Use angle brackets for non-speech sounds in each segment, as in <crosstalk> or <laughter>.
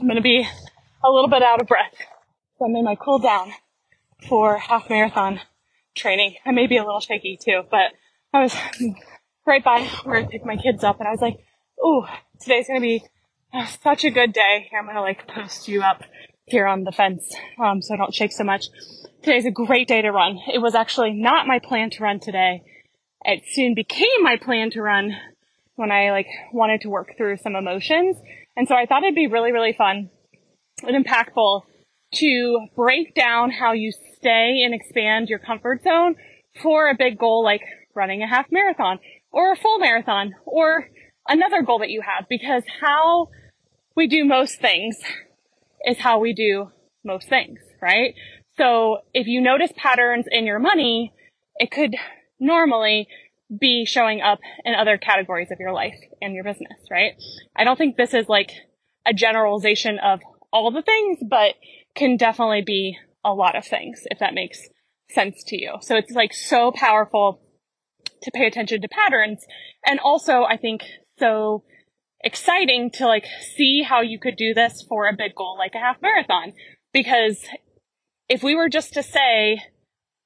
I'm going to be a little bit out of breath. So I'm in my cool down for half marathon training. I may be a little shaky too, but I was right by where I picked my kids up and I was like, ooh, today's going to be such a good day. I'm going to like post you up here on the fence, um, so I don't shake so much. Today's a great day to run. It was actually not my plan to run today. It soon became my plan to run when I like wanted to work through some emotions. And so I thought it'd be really, really fun and impactful to break down how you stay and expand your comfort zone for a big goal like running a half marathon or a full marathon or another goal that you have because how we do most things is how we do most things, right? So if you notice patterns in your money, it could normally be showing up in other categories of your life and your business, right? I don't think this is like a generalization of all the things, but can definitely be a lot of things if that makes sense to you. So it's like so powerful to pay attention to patterns. And also I think so exciting to like see how you could do this for a big goal like a half marathon. Because if we were just to say,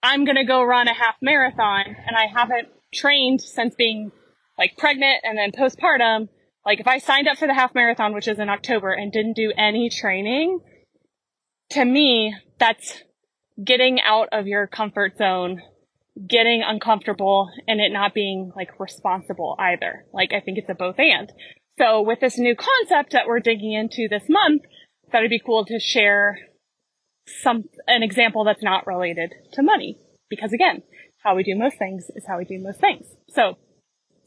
I'm going to go run a half marathon and I haven't trained since being like pregnant and then postpartum, like if I signed up for the half marathon, which is in October and didn't do any training, to me, that's getting out of your comfort zone, getting uncomfortable and it not being like responsible either. Like I think it's a both and. So with this new concept that we're digging into this month, that'd be cool to share some, an example that's not related to money. Because again, how we do most things is how we do most things. So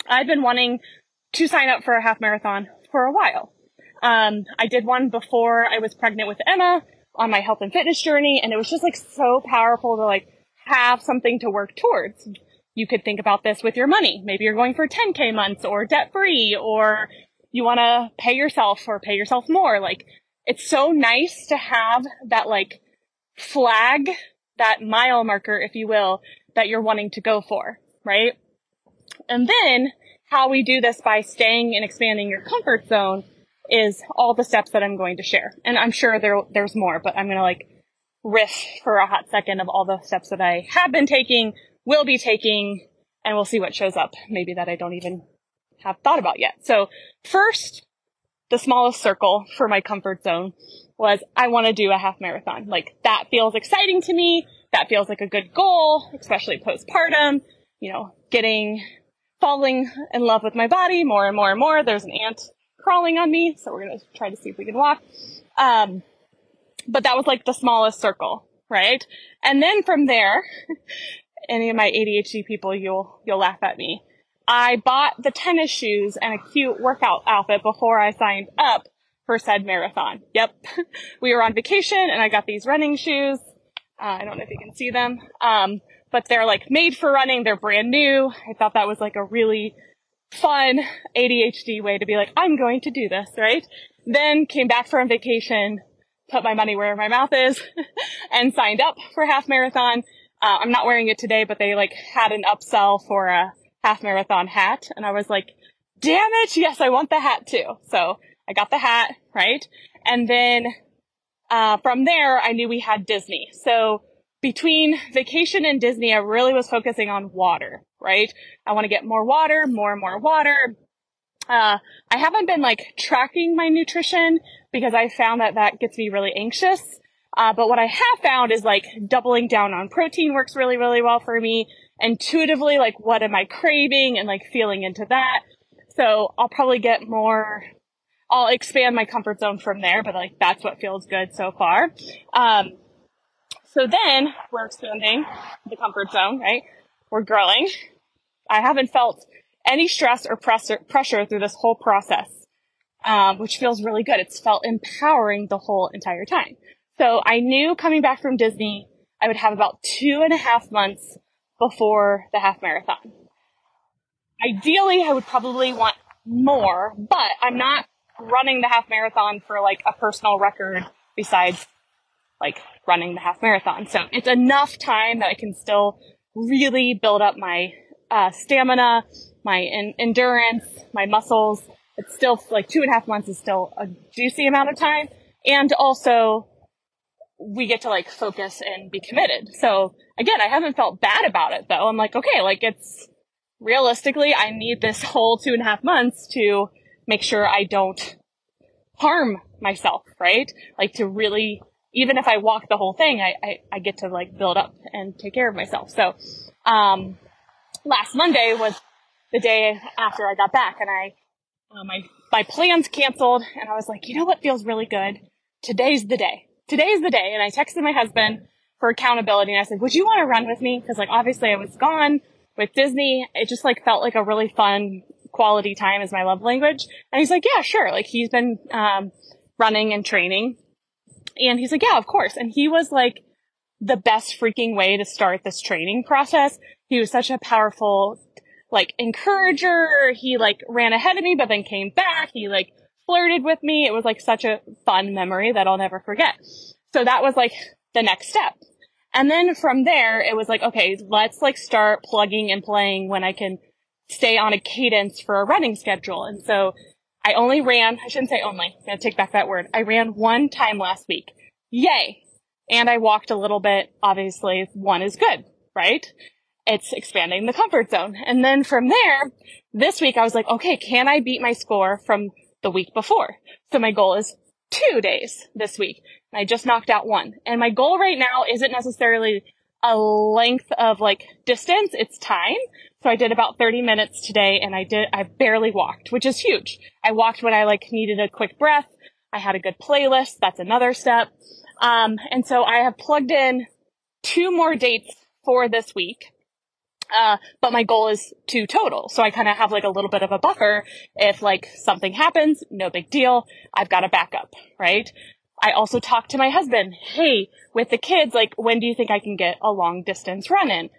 I've been wanting to sign up for a half marathon for a while. Um, I did one before I was pregnant with Emma on my health and fitness journey, and it was just like so powerful to like have something to work towards. You could think about this with your money. Maybe you're going for 10k months or debt free or you want to pay yourself or pay yourself more. Like it's so nice to have that like flag, that mile marker, if you will, that you're wanting to go for, right? And then how we do this by staying and expanding your comfort zone is all the steps that I'm going to share. And I'm sure there, there's more, but I'm going to like riff for a hot second of all the steps that I have been taking, will be taking, and we'll see what shows up. Maybe that I don't even have thought about yet. So first, the smallest circle for my comfort zone was I want to do a half marathon. Like that feels exciting to me. That feels like a good goal, especially postpartum, you know, getting, falling in love with my body more and more and more. There's an ant crawling on me. So we're going to try to see if we can walk. Um, but that was like the smallest circle, right? And then from there, <laughs> any of my ADHD people, you'll, you'll laugh at me. I bought the tennis shoes and a cute workout outfit before I signed up for said marathon. Yep. <laughs> we were on vacation and I got these running shoes. Uh, I don't know if you can see them. Um, but they're like made for running. They're brand new. I thought that was like a really fun ADHD way to be like, I'm going to do this, right? Then came back from vacation, put my money where my mouth is <laughs> and signed up for half marathon. Uh, I'm not wearing it today, but they like had an upsell for a half marathon hat. And I was like, damn it. Yes, I want the hat too. So I got the hat, right? And then, uh, from there, I knew we had Disney. So between vacation and Disney, I really was focusing on water, right? I want to get more water, more and more water. Uh, I haven't been like tracking my nutrition because I found that that gets me really anxious. Uh, but what I have found is like doubling down on protein works really, really well for me intuitively, like, what am I craving and like feeling into that. So I'll probably get more, I'll expand my comfort zone from there, but like, that's what feels good so far. Um, so then we're expanding the comfort zone, right? We're growing. I haven't felt any stress or pressure, pressure through this whole process, um, which feels really good. It's felt empowering the whole entire time. So I knew coming back from Disney, I would have about two and a half months before the half marathon. Ideally, I would probably want more, but I'm not running the half marathon for like a personal record besides like running the half marathon. So it's enough time that I can still really build up my uh, stamina, my endurance, my muscles. It's still like two and a half months is still a juicy amount of time. And also we get to like focus and be committed. So again, I haven't felt bad about it though. I'm like, okay, like it's realistically, I need this whole two and a half months to make sure I don't harm myself, right? Like to really, even if I walk the whole thing, I, I, I get to like build up and take care of myself. So, um, last Monday was the day after I got back and I, uh, my, my plans canceled and I was like, you know what feels really good? Today's the day. Today's the day. And I texted my husband for accountability and I said, would you want to run with me? Cause like obviously I was gone with Disney. It just like felt like a really fun quality time is my love language. And he's like, yeah, sure. Like he's been, um, running and training. And he's like, yeah, of course. And he was like the best freaking way to start this training process. He was such a powerful, like, encourager. He like ran ahead of me, but then came back. He like flirted with me. It was like such a fun memory that I'll never forget. So that was like the next step. And then from there, it was like, okay, let's like start plugging and playing when I can stay on a cadence for a running schedule. And so I only ran, I shouldn't say only, I'm going to take back that word. I ran one time last week. Yay. And I walked a little bit. Obviously, one is good, right? It's expanding the comfort zone. And then from there, this week I was like, okay, can I beat my score from the week before? So my goal is two days this week. I just knocked out one. And my goal right now isn't necessarily a length of like distance, it's time. So I did about 30 minutes today and I did, I barely walked, which is huge. I walked when I like needed a quick breath. I had a good playlist. That's another step. Um, and so I have plugged in two more dates for this week. Uh, but my goal is two total. So I kind of have like a little bit of a buffer. If like something happens, no big deal. I've got a backup, right? I also talked to my husband. Hey, with the kids, like, when do you think I can get a long distance run in?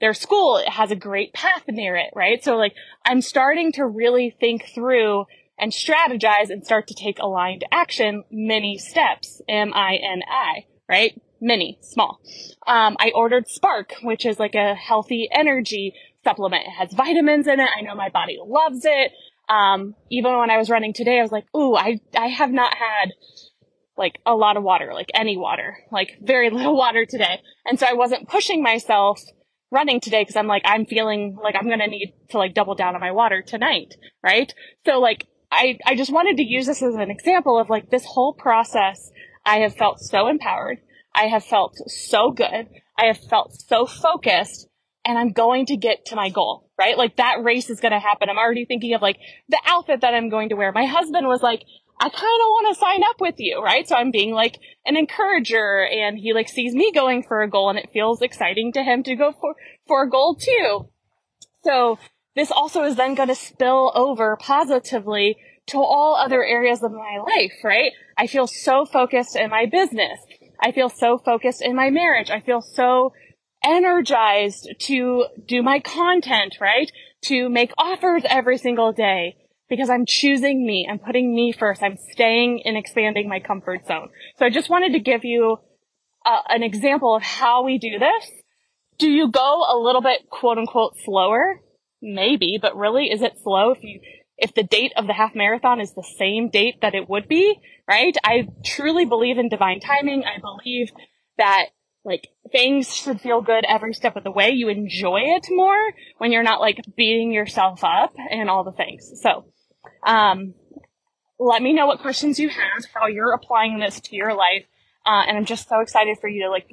Their school has a great path near it, right? So like I'm starting to really think through and strategize and start to take aligned action, many steps, M-I-N-I, right? Many, small. Um, I ordered Spark, which is like a healthy energy supplement. It has vitamins in it. I know my body loves it. Um, even when I was running today, I was like, ooh, I, I have not had like a lot of water, like any water, like very <laughs> little water today. And so I wasn't pushing myself running today because I'm like, I'm feeling like I'm going to need to like double down on my water tonight. Right. So like, I, I just wanted to use this as an example of like this whole process. I have felt so empowered. I have felt so good. I have felt so focused and I'm going to get to my goal, right? Like that race is going to happen. I'm already thinking of like the outfit that I'm going to wear. My husband was like, I kind of want to sign up with you, right? So I'm being like an encourager and he like sees me going for a goal and it feels exciting to him to go for, for a goal too. So this also is then going to spill over positively to all other areas of my life, right? I feel so focused in my business. I feel so focused in my marriage. I feel so energized to do my content, right? To make offers every single day because I'm choosing me. I'm putting me first. I'm staying and expanding my comfort zone. So I just wanted to give you uh, an example of how we do this. Do you go a little bit quote unquote slower? Maybe, but really is it slow if you, if the date of the half marathon is the same date that it would be, right? I truly believe in divine timing. I believe that like things should feel good every step of the way. You enjoy it more when you're not like beating yourself up and all the things. So um, let me know what questions you have, how you're applying this to your life. Uh, and I'm just so excited for you to like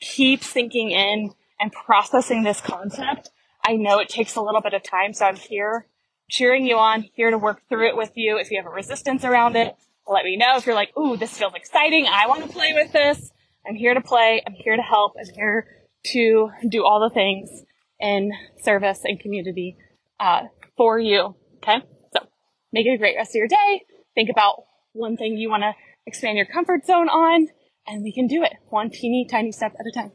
keep sinking in and processing this concept. I know it takes a little bit of time, so I'm here cheering you on, here to work through it with you. If you have a resistance around it, let me know. If you're like, ooh, this feels exciting. I want to play with this. I'm here to play. I'm here to help. I'm here to do all the things in service and community, uh, for you. Okay. Make it a great rest of your day. Think about one thing you want to expand your comfort zone on, and we can do it one teeny tiny step at a time.